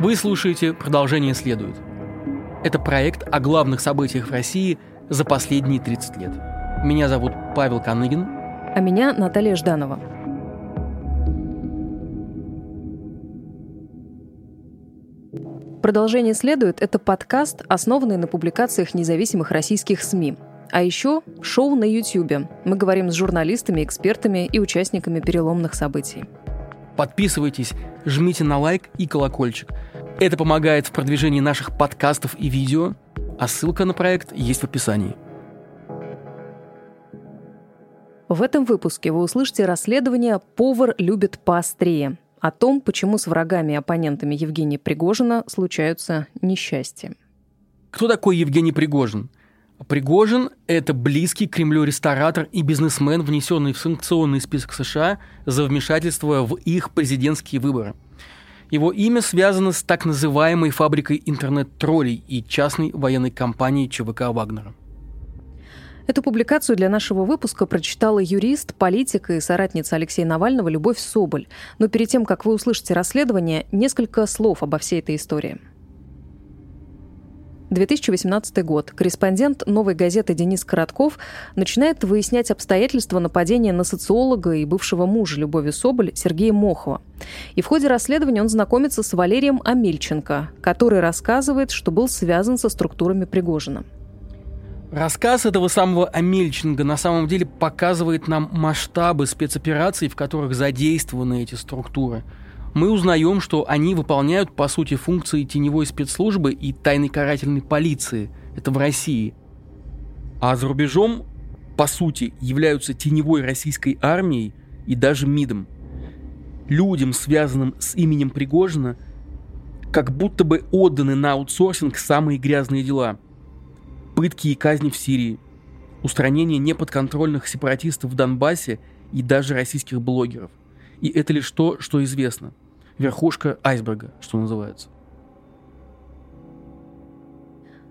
Вы слушаете «Продолжение следует». Это проект о главных событиях в России за последние 30 лет. Меня зовут Павел Коныгин. А меня Наталья Жданова. Продолжение следует – это подкаст, основанный на публикациях независимых российских СМИ. А еще шоу на YouTube. Мы говорим с журналистами, экспертами и участниками переломных событий. Подписывайтесь, жмите на лайк и колокольчик. Это помогает в продвижении наших подкастов и видео, а ссылка на проект есть в описании. В этом выпуске вы услышите расследование «Повар любит поострее» о том, почему с врагами и оппонентами Евгения Пригожина случаются несчастья. Кто такой Евгений Пригожин? Пригожин – это близкий к Кремлю ресторатор и бизнесмен, внесенный в санкционный список США за вмешательство в их президентские выборы. Его имя связано с так называемой фабрикой интернет-троллей и частной военной компанией ЧВК «Вагнера». Эту публикацию для нашего выпуска прочитала юрист, политик и соратница Алексея Навального Любовь Соболь. Но перед тем, как вы услышите расследование, несколько слов обо всей этой истории – 2018 год. Корреспондент «Новой газеты» Денис Коротков начинает выяснять обстоятельства нападения на социолога и бывшего мужа Любови Соболь Сергея Мохова. И в ходе расследования он знакомится с Валерием Амельченко, который рассказывает, что был связан со структурами Пригожина. Рассказ этого самого Амельченко на самом деле показывает нам масштабы спецопераций, в которых задействованы эти структуры – мы узнаем, что они выполняют, по сути, функции теневой спецслужбы и тайной карательной полиции. Это в России. А за рубежом, по сути, являются теневой российской армией и даже МИДом. Людям, связанным с именем Пригожина, как будто бы отданы на аутсорсинг самые грязные дела. Пытки и казни в Сирии, устранение неподконтрольных сепаратистов в Донбассе и даже российских блогеров. И это лишь то, что известно. Верхушка айсберга, что называется.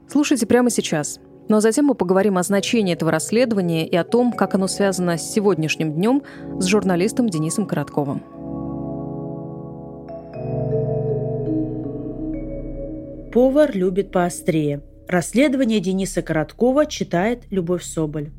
Слушайте прямо сейчас. Ну а затем мы поговорим о значении этого расследования и о том, как оно связано с сегодняшним днем с журналистом Денисом Коротковым. Повар любит поострее. Расследование Дениса Короткова читает Любовь Соболь.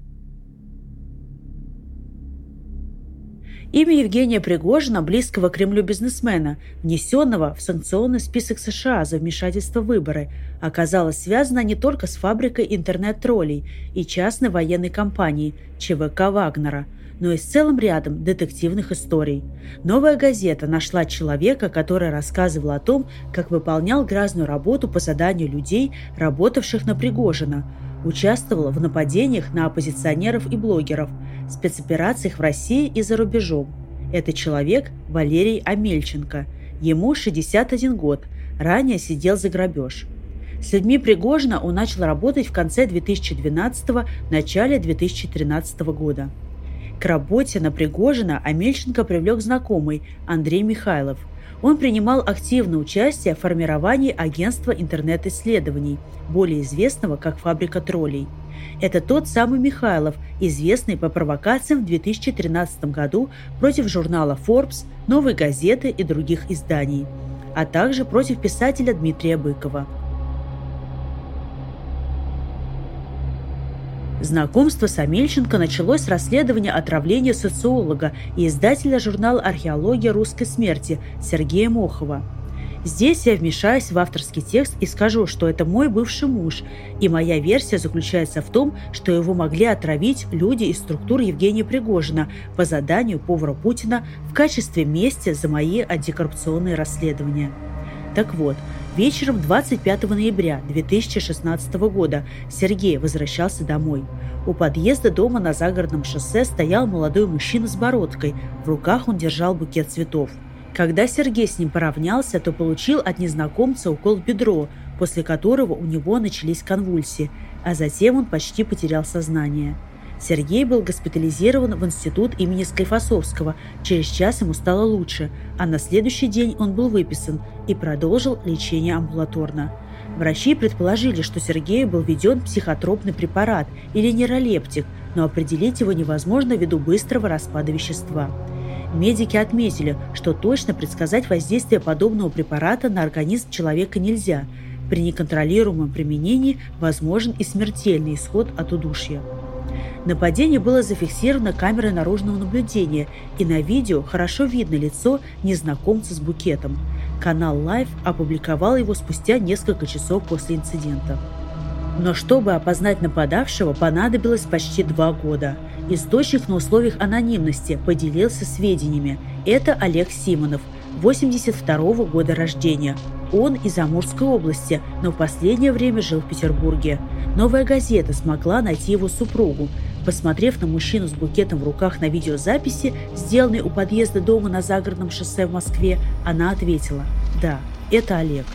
Имя Евгения Пригожина, близкого Кремлю бизнесмена, внесенного в санкционный список США за вмешательство в выборы, оказалось связано не только с фабрикой интернет-троллей и частной военной компанией ЧВК «Вагнера», но и с целым рядом детективных историй. «Новая газета» нашла человека, который рассказывал о том, как выполнял грязную работу по заданию людей, работавших на Пригожина – Участвовала в нападениях на оппозиционеров и блогеров, спецоперациях в России и за рубежом. Это человек Валерий Амельченко. Ему 61 год. Ранее сидел за грабеж. С людьми Пригожина он начал работать в конце 2012 начале 2013 года. К работе на Пригожина Амельченко привлек знакомый Андрей Михайлов – он принимал активное участие в формировании агентства интернет-исследований, более известного как «Фабрика троллей». Это тот самый Михайлов, известный по провокациям в 2013 году против журнала Forbes, Новой газеты и других изданий, а также против писателя Дмитрия Быкова – Знакомство с Амельченко началось с расследования отравления социолога и издателя журнала «Археология русской смерти» Сергея Мохова. Здесь я вмешаюсь в авторский текст и скажу, что это мой бывший муж, и моя версия заключается в том, что его могли отравить люди из структуры Евгения Пригожина по заданию повара Путина в качестве мести за мои антикоррупционные расследования. Так вот, Вечером 25 ноября 2016 года Сергей возвращался домой. У подъезда дома на загородном шоссе стоял молодой мужчина с бородкой. В руках он держал букет цветов. Когда Сергей с ним поравнялся, то получил от незнакомца укол в бедро, после которого у него начались конвульсии, а затем он почти потерял сознание. Сергей был госпитализирован в институт имени Склифосовского. Через час ему стало лучше, а на следующий день он был выписан и продолжил лечение амбулаторно. Врачи предположили, что Сергею был введен психотропный препарат или нейролептик, но определить его невозможно ввиду быстрого распада вещества. Медики отметили, что точно предсказать воздействие подобного препарата на организм человека нельзя. При неконтролируемом применении возможен и смертельный исход от удушья. Нападение было зафиксировано камерой наружного наблюдения, и на видео хорошо видно лицо незнакомца с букетом. Канал Live опубликовал его спустя несколько часов после инцидента. Но чтобы опознать нападавшего, понадобилось почти два года. Источник на условиях анонимности поделился сведениями. Это Олег Симонов, 82 -го года рождения. Он из Амурской области, но в последнее время жил в Петербурге. Новая газета смогла найти его супругу. Посмотрев на мужчину с букетом в руках на видеозаписи, сделанной у подъезда дома на загородном шоссе в Москве, она ответила «Да, это Олег».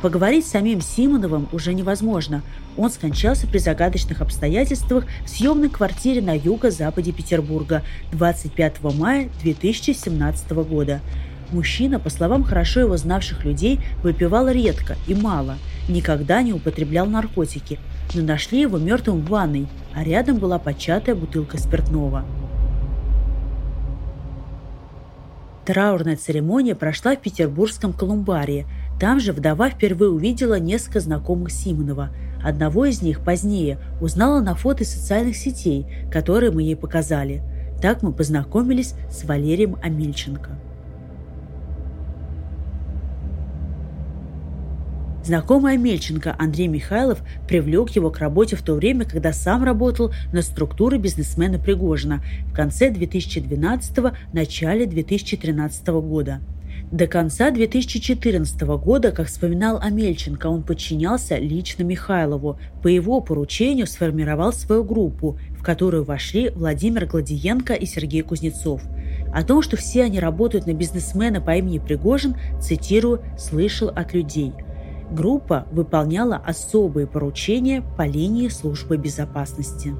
Поговорить с самим Симоновым уже невозможно. Он скончался при загадочных обстоятельствах в съемной квартире на юго-западе Петербурга 25 мая 2017 года. Мужчина, по словам хорошо его знавших людей, выпивал редко и мало, никогда не употреблял наркотики, но нашли его мертвым в ванной, а рядом была початая бутылка спиртного. Траурная церемония прошла в петербургском Колумбарии – там же вдова впервые увидела несколько знакомых Симонова. Одного из них позднее узнала на фото социальных сетей, которые мы ей показали. Так мы познакомились с Валерием Амельченко. Знакомый Амельченко Андрей Михайлов привлек его к работе в то время, когда сам работал на структуры бизнесмена Пригожина в конце 2012 начале 2013 года – до конца 2014 года, как вспоминал Амельченко, он подчинялся лично Михайлову. По его поручению сформировал свою группу, в которую вошли Владимир Гладиенко и Сергей Кузнецов. О том, что все они работают на бизнесмена по имени Пригожин, цитирую, слышал от людей. Группа выполняла особые поручения по линии службы безопасности.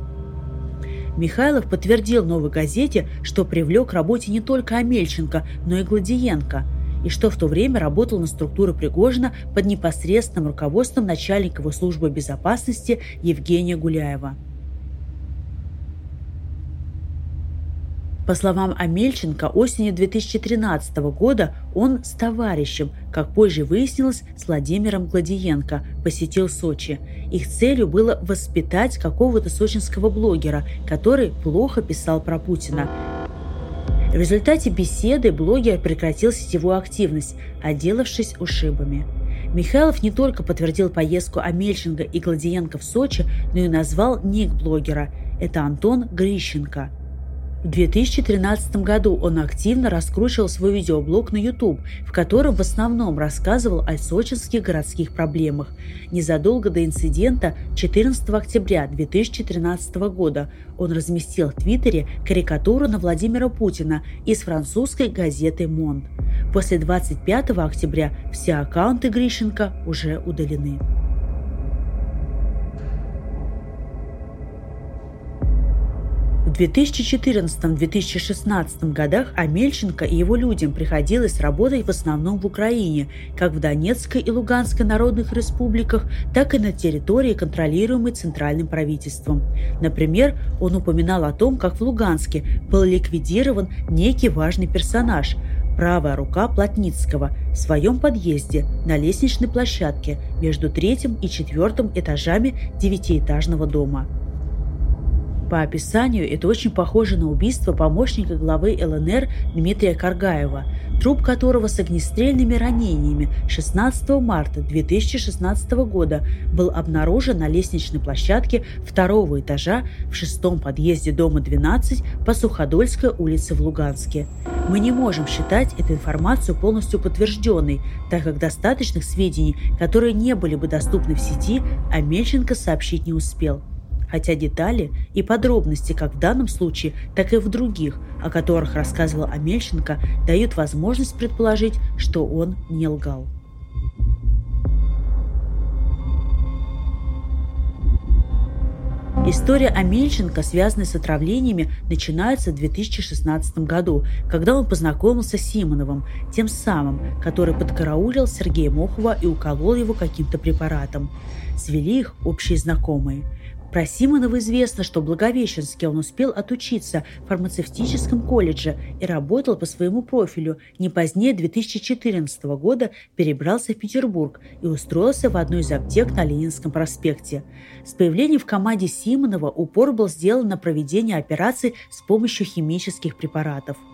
Михайлов подтвердил новой газете, что привлек к работе не только Амельченко, но и Гладиенко – и что в то время работал на структуры Пригожина под непосредственным руководством начальника его службы безопасности Евгения Гуляева. По словам Амельченко, осенью 2013 года он с товарищем, как позже выяснилось, с Владимиром Гладиенко, посетил Сочи. Их целью было воспитать какого-то сочинского блогера, который плохо писал про Путина, в результате беседы блогер прекратил сетевую активность, отделавшись ушибами. Михайлов не только подтвердил поездку Амельченко и Гладиенко в Сочи, но и назвал ник блогера. Это Антон Грищенко – в 2013 году он активно раскручивал свой видеоблог на YouTube, в котором в основном рассказывал о сочинских городских проблемах. Незадолго до инцидента 14 октября 2013 года он разместил в Твиттере карикатуру на Владимира Путина из французской газеты «Монт». После 25 октября все аккаунты Грищенко уже удалены. В 2014-2016 годах Амельченко и его людям приходилось работать в основном в Украине, как в Донецкой и Луганской народных республиках, так и на территории, контролируемой центральным правительством. Например, он упоминал о том, как в Луганске был ликвидирован некий важный персонаж – правая рука Плотницкого в своем подъезде на лестничной площадке между третьим и четвертым этажами девятиэтажного дома – по описанию это очень похоже на убийство помощника главы ЛНР Дмитрия Каргаева, труп которого с огнестрельными ранениями 16 марта 2016 года был обнаружен на лестничной площадке второго этажа в шестом подъезде дома 12 по Суходольской улице в Луганске. Мы не можем считать эту информацию полностью подтвержденной, так как достаточных сведений, которые не были бы доступны в сети, Амельченко сообщить не успел хотя детали и подробности как в данном случае, так и в других, о которых рассказывал Амельченко, дают возможность предположить, что он не лгал. История Амельченко, связанная с отравлениями, начинается в 2016 году, когда он познакомился с Симоновым, тем самым, который подкараулил Сергея Мохова и уколол его каким-то препаратом. Свели их общие знакомые – Про Симонова известно, что в Благовещенске он успел отучиться в фармацевтическом колледже и работал по своему профилю. Не позднее 2014 года перебрался в Петербург и устроился в одну из аптек на Ленинском проспекте. С появлением в команде Симонова упор был сделан на проведение операций с помощью химических препаратов –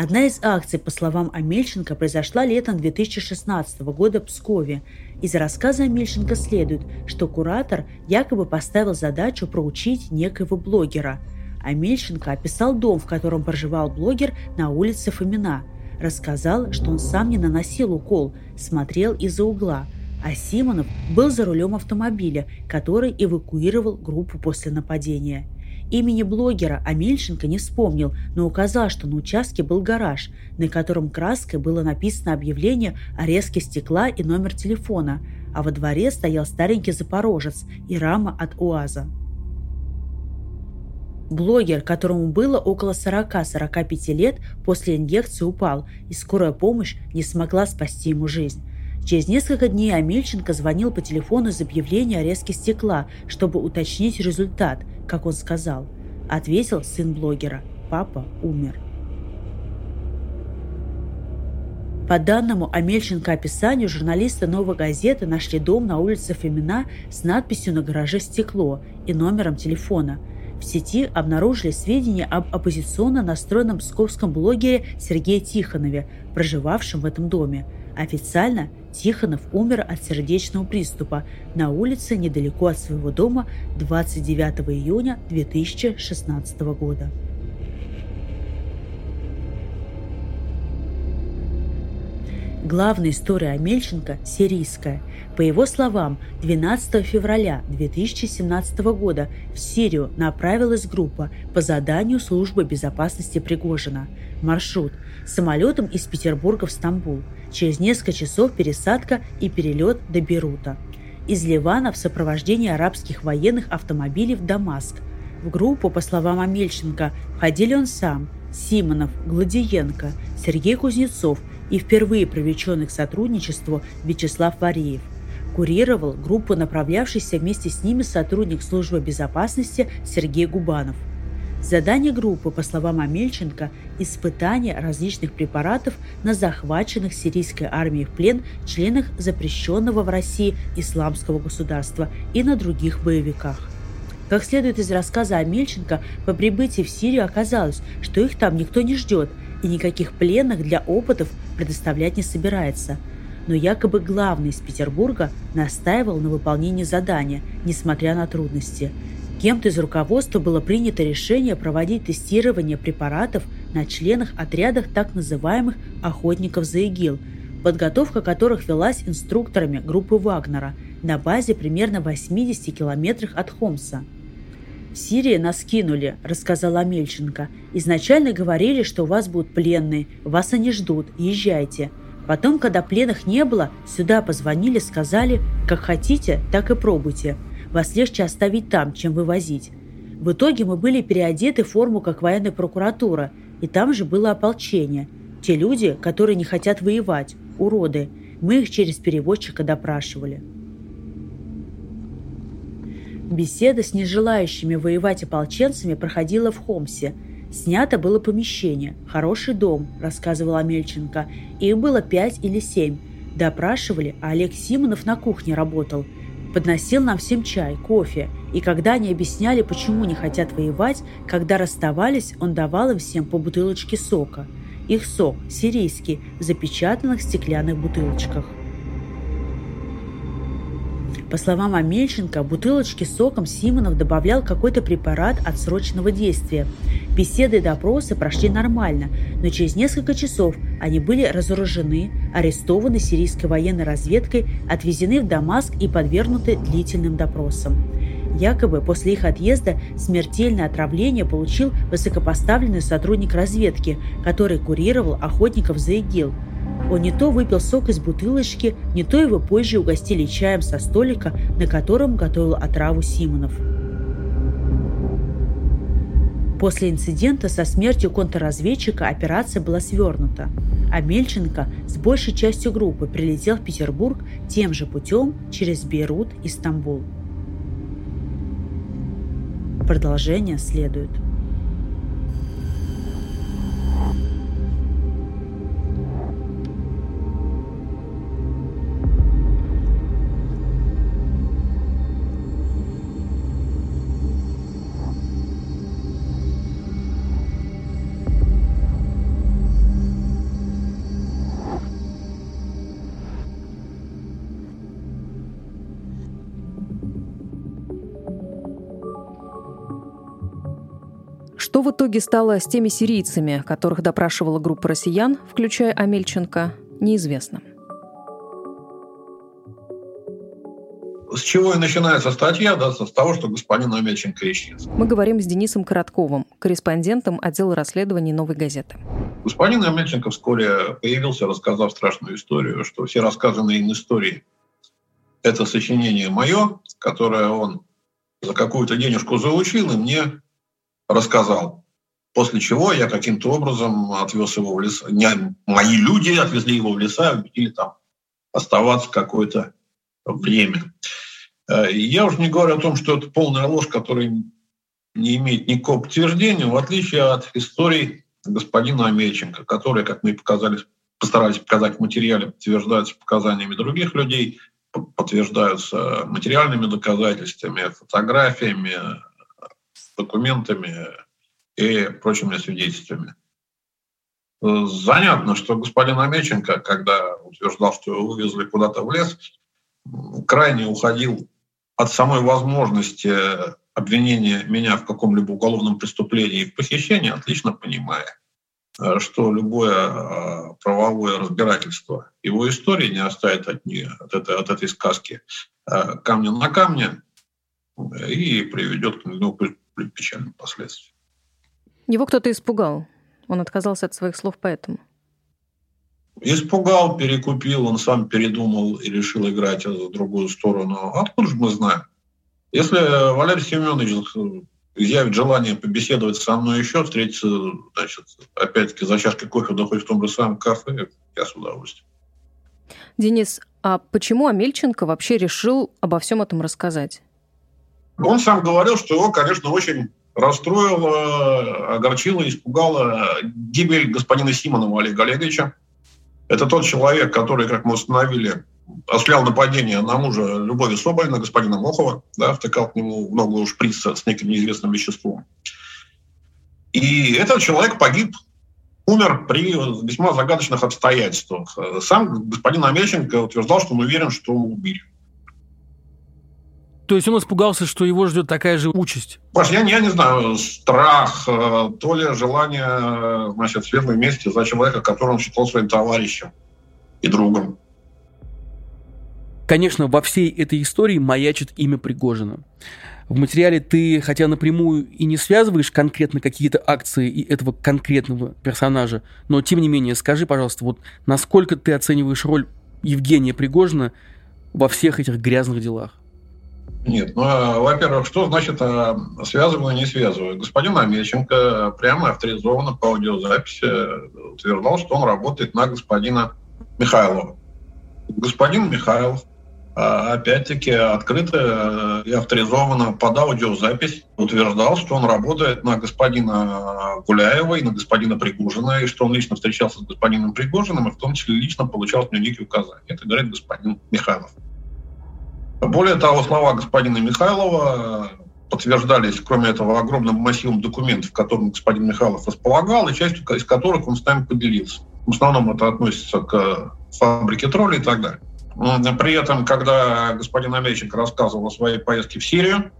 Одна из акций, по словам Амельченко, произошла летом 2016 года в Пскове. Из рассказа Амельченко следует, что куратор якобы поставил задачу проучить некоего блогера. Амельченко описал дом, в котором проживал блогер на улице Фомина. Рассказал, что он сам не наносил укол, смотрел из-за угла, а Симонов был за рулем автомобиля, который эвакуировал группу после нападения – Имени блогера Амельченко не вспомнил, но указал, что на участке был гараж, на котором краской было написано объявление о резке стекла и номер телефона, а во дворе стоял старенький запорожец и рама от УАЗа. Блогер, которому было около 40-45 лет, после инъекции упал, и скорая помощь не смогла спасти ему жизнь. Через несколько дней Амельченко звонил по телефону из объявления о резке стекла, чтобы уточнить результат, как он сказал. Ответил сын блогера. Папа умер. По данному Амельченко описанию, журналисты «Новой газеты» нашли дом на улице Фемина с надписью на гараже «Стекло» и номером телефона. В сети обнаружили сведения об оппозиционно настроенном псковском блогере Сергее Тихонове, проживавшем в этом доме – Официально Тихонов умер от сердечного приступа на улице недалеко от своего дома 29 июня 2016 года. Главная история Амельченко – сирийская. По его словам, 12 февраля 2017 года в Сирию направилась группа по заданию службы безопасности Пригожина. Маршрут – самолетом из Петербурга в Стамбул. Через несколько часов пересадка и перелет до Берута. Из Ливана в сопровождении арабских военных автомобилей в Дамаск. В группу, по словам Амельченко, входили он сам, Симонов, Гладиенко, Сергей Кузнецов – и впервые привлеченный к сотрудничеству Вячеслав Вареев. Курировал группу, направлявшийся вместе с ними сотрудник службы безопасности Сергей Губанов. Задание группы, по словам Амельченко, испытание различных препаратов на захваченных сирийской армией в плен членах запрещенного в России исламского государства и на других боевиках. Как следует из рассказа Амельченко, по прибытии в Сирию оказалось, что их там никто не ждет, и никаких пленных для опытов предоставлять не собирается. Но якобы главный из Петербурга настаивал на выполнении задания, несмотря на трудности. Кем-то из руководства было принято решение проводить тестирование препаратов на членах отрядах так называемых «охотников за ИГИЛ», подготовка которых велась инструкторами группы Вагнера на базе примерно 80 километрах от Хомса – «В Сирии нас кинули», – рассказала Мельченко. «Изначально говорили, что у вас будут пленные, вас они ждут, езжайте. Потом, когда пленных не было, сюда позвонили, сказали, как хотите, так и пробуйте. Вас легче оставить там, чем вывозить. В итоге мы были переодеты в форму, как военная прокуратура, и там же было ополчение. Те люди, которые не хотят воевать, уроды. Мы их через переводчика допрашивали. Беседа с нежелающими воевать ополченцами проходила в Хомсе. Снято было помещение, хороший дом, рассказывала Амельченко. Их было пять или семь. Допрашивали, а Олег Симонов на кухне работал. Подносил нам всем чай, кофе. И когда они объясняли, почему не хотят воевать, когда расставались, он давал им всем по бутылочке сока. Их сок, сирийский, в запечатанных стеклянных бутылочках. По словам Амельченко, бутылочки с соком Симонов добавлял какой-то препарат отсроченного действия. Беседы и допросы прошли нормально, но через несколько часов они были разоружены, арестованы сирийской военной разведкой, отвезены в Дамаск и подвергнуты длительным допросам. Якобы после их отъезда смертельное отравление получил высокопоставленный сотрудник разведки, который курировал охотников за ИГИЛ – он не то выпил сок из бутылочки, не то его позже угостили чаем со столика, на котором готовил отраву Симонов. После инцидента со смертью контрразведчика операция была свернута. а Мельченко с большей частью группы прилетел в Петербург тем же путем через Бейрут и Стамбул. Продолжение следует. Что в итоге стало с теми сирийцами, которых допрашивала группа россиян, включая Амельченко, неизвестно. С чего и начинается статья, да, с того, что господин Амельченко исчез. Мы говорим с Денисом Коротковым, корреспондентом отдела расследований «Новой газеты». Господин Амельченко вскоре появился, рассказав страшную историю, что все рассказанные им истории – это сочинение мое, которое он за какую-то денежку заучил, и мне рассказал. После чего я каким-то образом отвез его в лес. Не, мои люди отвезли его в леса, убедили там оставаться какое-то время. Э, я уже не говорю о том, что это полная ложь, которая не имеет никакого подтверждения, в отличие от истории господина Амельченко, которые, как мы показали, постарались показать в материале, подтверждаются показаниями других людей, подтверждаются материальными доказательствами, фотографиями, документами и прочими свидетельствами. Занятно, что господин Амеченко, когда утверждал, что его вывезли куда-то в лес, крайне уходил от самой возможности обвинения меня в каком-либо уголовном преступлении и в похищении, отлично понимая, что любое а, правовое разбирательство его истории не оставит от, нее, от, этой, от этой сказки а, камня на камне и приведет к ну, печальным последствиям. Его кто-то испугал. Он отказался от своих слов поэтому. Испугал, перекупил, он сам передумал и решил играть в другую сторону. Откуда же мы знаем? Если Валерий Семенович изъявит желание побеседовать со мной еще, встретиться, значит, опять-таки за чашкой кофе, да хоть в том же самом кафе, я с удовольствием. Денис, а почему Амельченко вообще решил обо всем этом рассказать? Он сам говорил, что его, конечно, очень расстроила, огорчила, испугала гибель господина Симонова Олега Олеговича. Это тот человек, который, как мы установили, осуществлял нападение на мужа Любови Соболина, господина Мохова, да, втыкал к нему в ногу шприц с неким неизвестным веществом. И этот человек погиб, умер при весьма загадочных обстоятельствах. Сам господин Амельченко утверждал, что он уверен, что убили. То есть он испугался, что его ждет такая же участь? Паш, я, я не знаю, страх, э, то ли желание значит, светлой мести за человека, которого он считал своим товарищем и другом. Конечно, во всей этой истории маячит имя Пригожина. В материале ты, хотя напрямую и не связываешь конкретно какие-то акции и этого конкретного персонажа, но тем не менее, скажи, пожалуйста, вот насколько ты оцениваешь роль Евгения Пригожина во всех этих грязных делах? Нет, ну, а, во-первых, что значит а, связываю, не связываю? Господин Амельченко прямо авторизованно по аудиозаписи утверждал, что он работает на господина Михайлова. Господин Михайлов, а, опять-таки, открыто и авторизованно под аудиозапись утверждал, что он работает на господина Гуляева и на господина Пригожина, и что он лично встречался с господином Пригожиным, и в том числе лично получал от него некие указания. Это говорит господин Михайлов. Более того, слова господина Михайлова подтверждались, кроме этого, огромным массивом документов, которым господин Михайлов располагал, и частью из которых он с нами поделился. В основном это относится к фабрике троллей и так далее. При этом, когда господин Амельченко рассказывал о своей поездке в Сирию,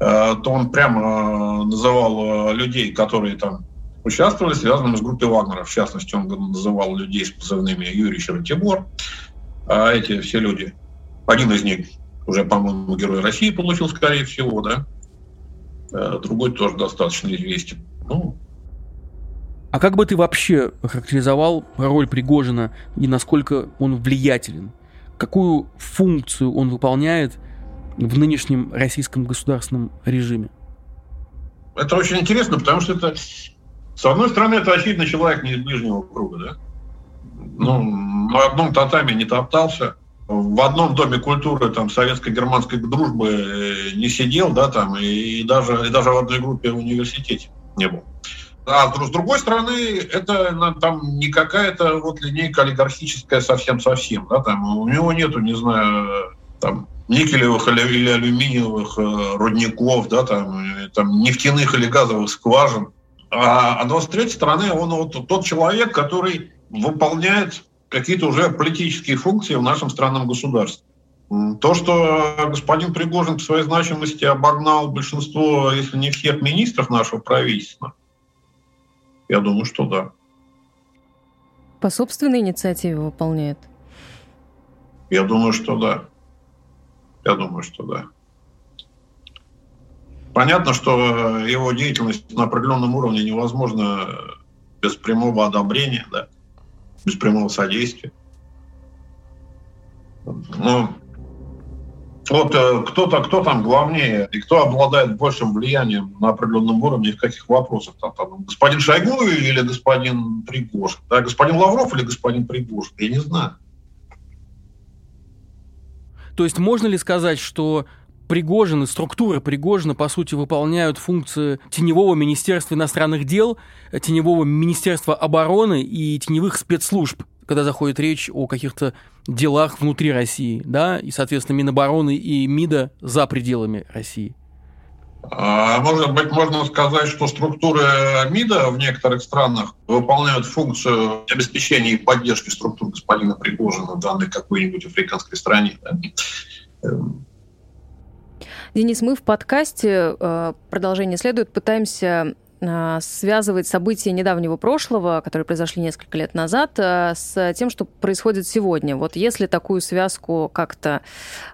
э, то он прямо называл э, людей, которые там участвовали, связанными с группой Вагнера. В частности, он называл людей с позывными Юрий Тибор. А эти все люди, один из них уже, по-моему, Герой России получил, скорее всего, да. Э, другой тоже достаточно известен. Ну, а как бы ты вообще характеризовал роль Пригожина и насколько он влиятелен? Какую функцию он выполняет в нынешнем российском государственном режиме? Это очень интересно, потому что это, с одной стороны, это очевидно человек не из ближнего круга, да? Ну, на одном татаме не топтался, в одном доме культуры там советско-германской дружбы э, не сидел, да, там, и даже, и даже в одной группе в университете не был. А с другой стороны, это там не какая-то вот линейка олигархическая совсем-совсем. Да, там, у него нету, не знаю, там, никелевых или алюминиевых э, рудников, да, там, там, нефтяных или газовых скважин. А, а с третьей стороны, он вот тот человек, который выполняет какие-то уже политические функции в нашем странном государстве. То, что господин Пригожин по своей значимости обогнал большинство, если не всех министров нашего правительства, я думаю, что да. По собственной инициативе выполняет? Я думаю, что да. Я думаю, что да. Понятно, что его деятельность на определенном уровне невозможна без прямого одобрения, да, без прямого содействия. Ну, вот э, кто-то, кто там главнее и кто обладает большим влиянием на определенном уровне, в каких вопросах там, там господин Шойгу или господин Пригожин, да, господин Лавров или господин Пригожин, я не знаю. То есть можно ли сказать, что Пригожин и структура Пригожина, по сути, выполняют функции теневого Министерства иностранных дел, теневого Министерства обороны и теневых спецслужб когда заходит речь о каких-то делах внутри России, да, и, соответственно, Минобороны и МИДа за пределами России. А, может быть, можно сказать, что структуры МИДа в некоторых странах выполняют функцию обеспечения и поддержки структур господина Пригожина в какой-нибудь африканской стране. Да? Денис, мы в подкасте, э, продолжение следует, пытаемся а, связывать события недавнего прошлого, которые произошли несколько лет назад, а, с тем, что происходит сегодня. Вот если такую связку как-то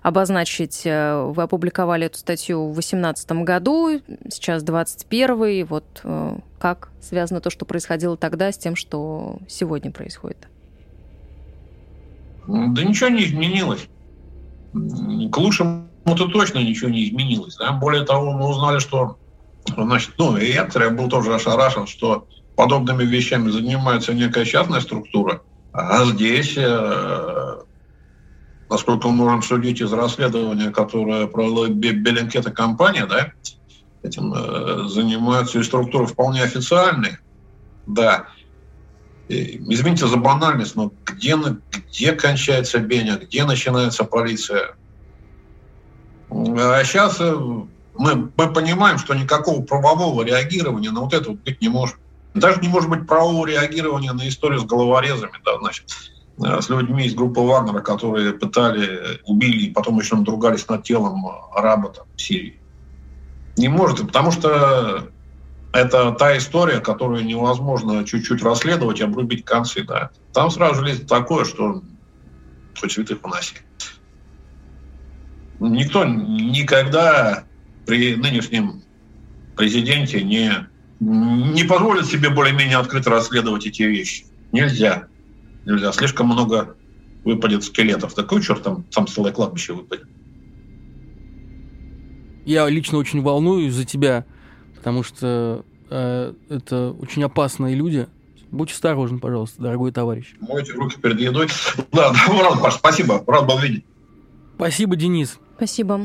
обозначить, э, вы опубликовали эту статью в 2018 году, сейчас 21 вот э, как связано то, что происходило тогда, с тем, что сегодня происходит? Да ничего не изменилось. К лучшему-то точно ничего не изменилось. Да? Более того, мы узнали, что Значит, ну, и я, я был тоже ошарашен, что подобными вещами занимается некая частная структура, а здесь, э, насколько мы можем судить из расследования, которое провела Беленкета компания, да, этим э, занимаются и структуры вполне официальные, да. Извините за банальность, но где, где кончается Беня, где начинается полиция? А сейчас э, мы, мы понимаем, что никакого правового реагирования на вот это вот быть не может. Даже не может быть правового реагирования на историю с головорезами, да, значит, э, с людьми из группы Вагнера, которые пытали, убили и потом еще надругались над телом араба там, в Сирии. Не может, потому что это та история, которую невозможно чуть-чуть расследовать обрубить концы. Да. Там сразу же лезет такое, что хоть святых поноси. Никто никогда при нынешнем президенте не, не позволит себе более-менее открыто расследовать эти вещи. Нельзя. Нельзя. Слишком много выпадет скелетов. Такой черт там, там целое кладбище выпадет. Я лично очень волнуюсь за тебя, потому что э, это очень опасные люди. Будь осторожен, пожалуйста, дорогой товарищ. Мойте руки перед едой. Да, да, Паш, спасибо. Рад был видеть. Спасибо, Денис. Спасибо.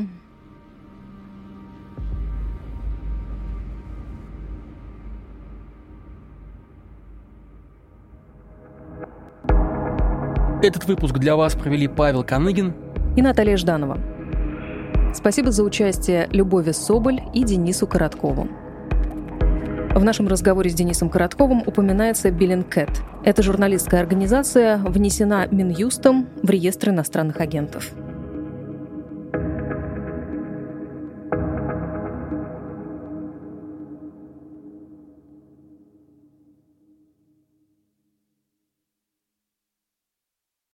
Этот выпуск для вас провели Павел Коныгин и Наталья Жданова. Спасибо за участие Любови Соболь и Денису Короткову. В нашем разговоре с Денисом Коротковым упоминается Биллинкет. Эта журналистская организация внесена Минюстом в реестр иностранных агентов.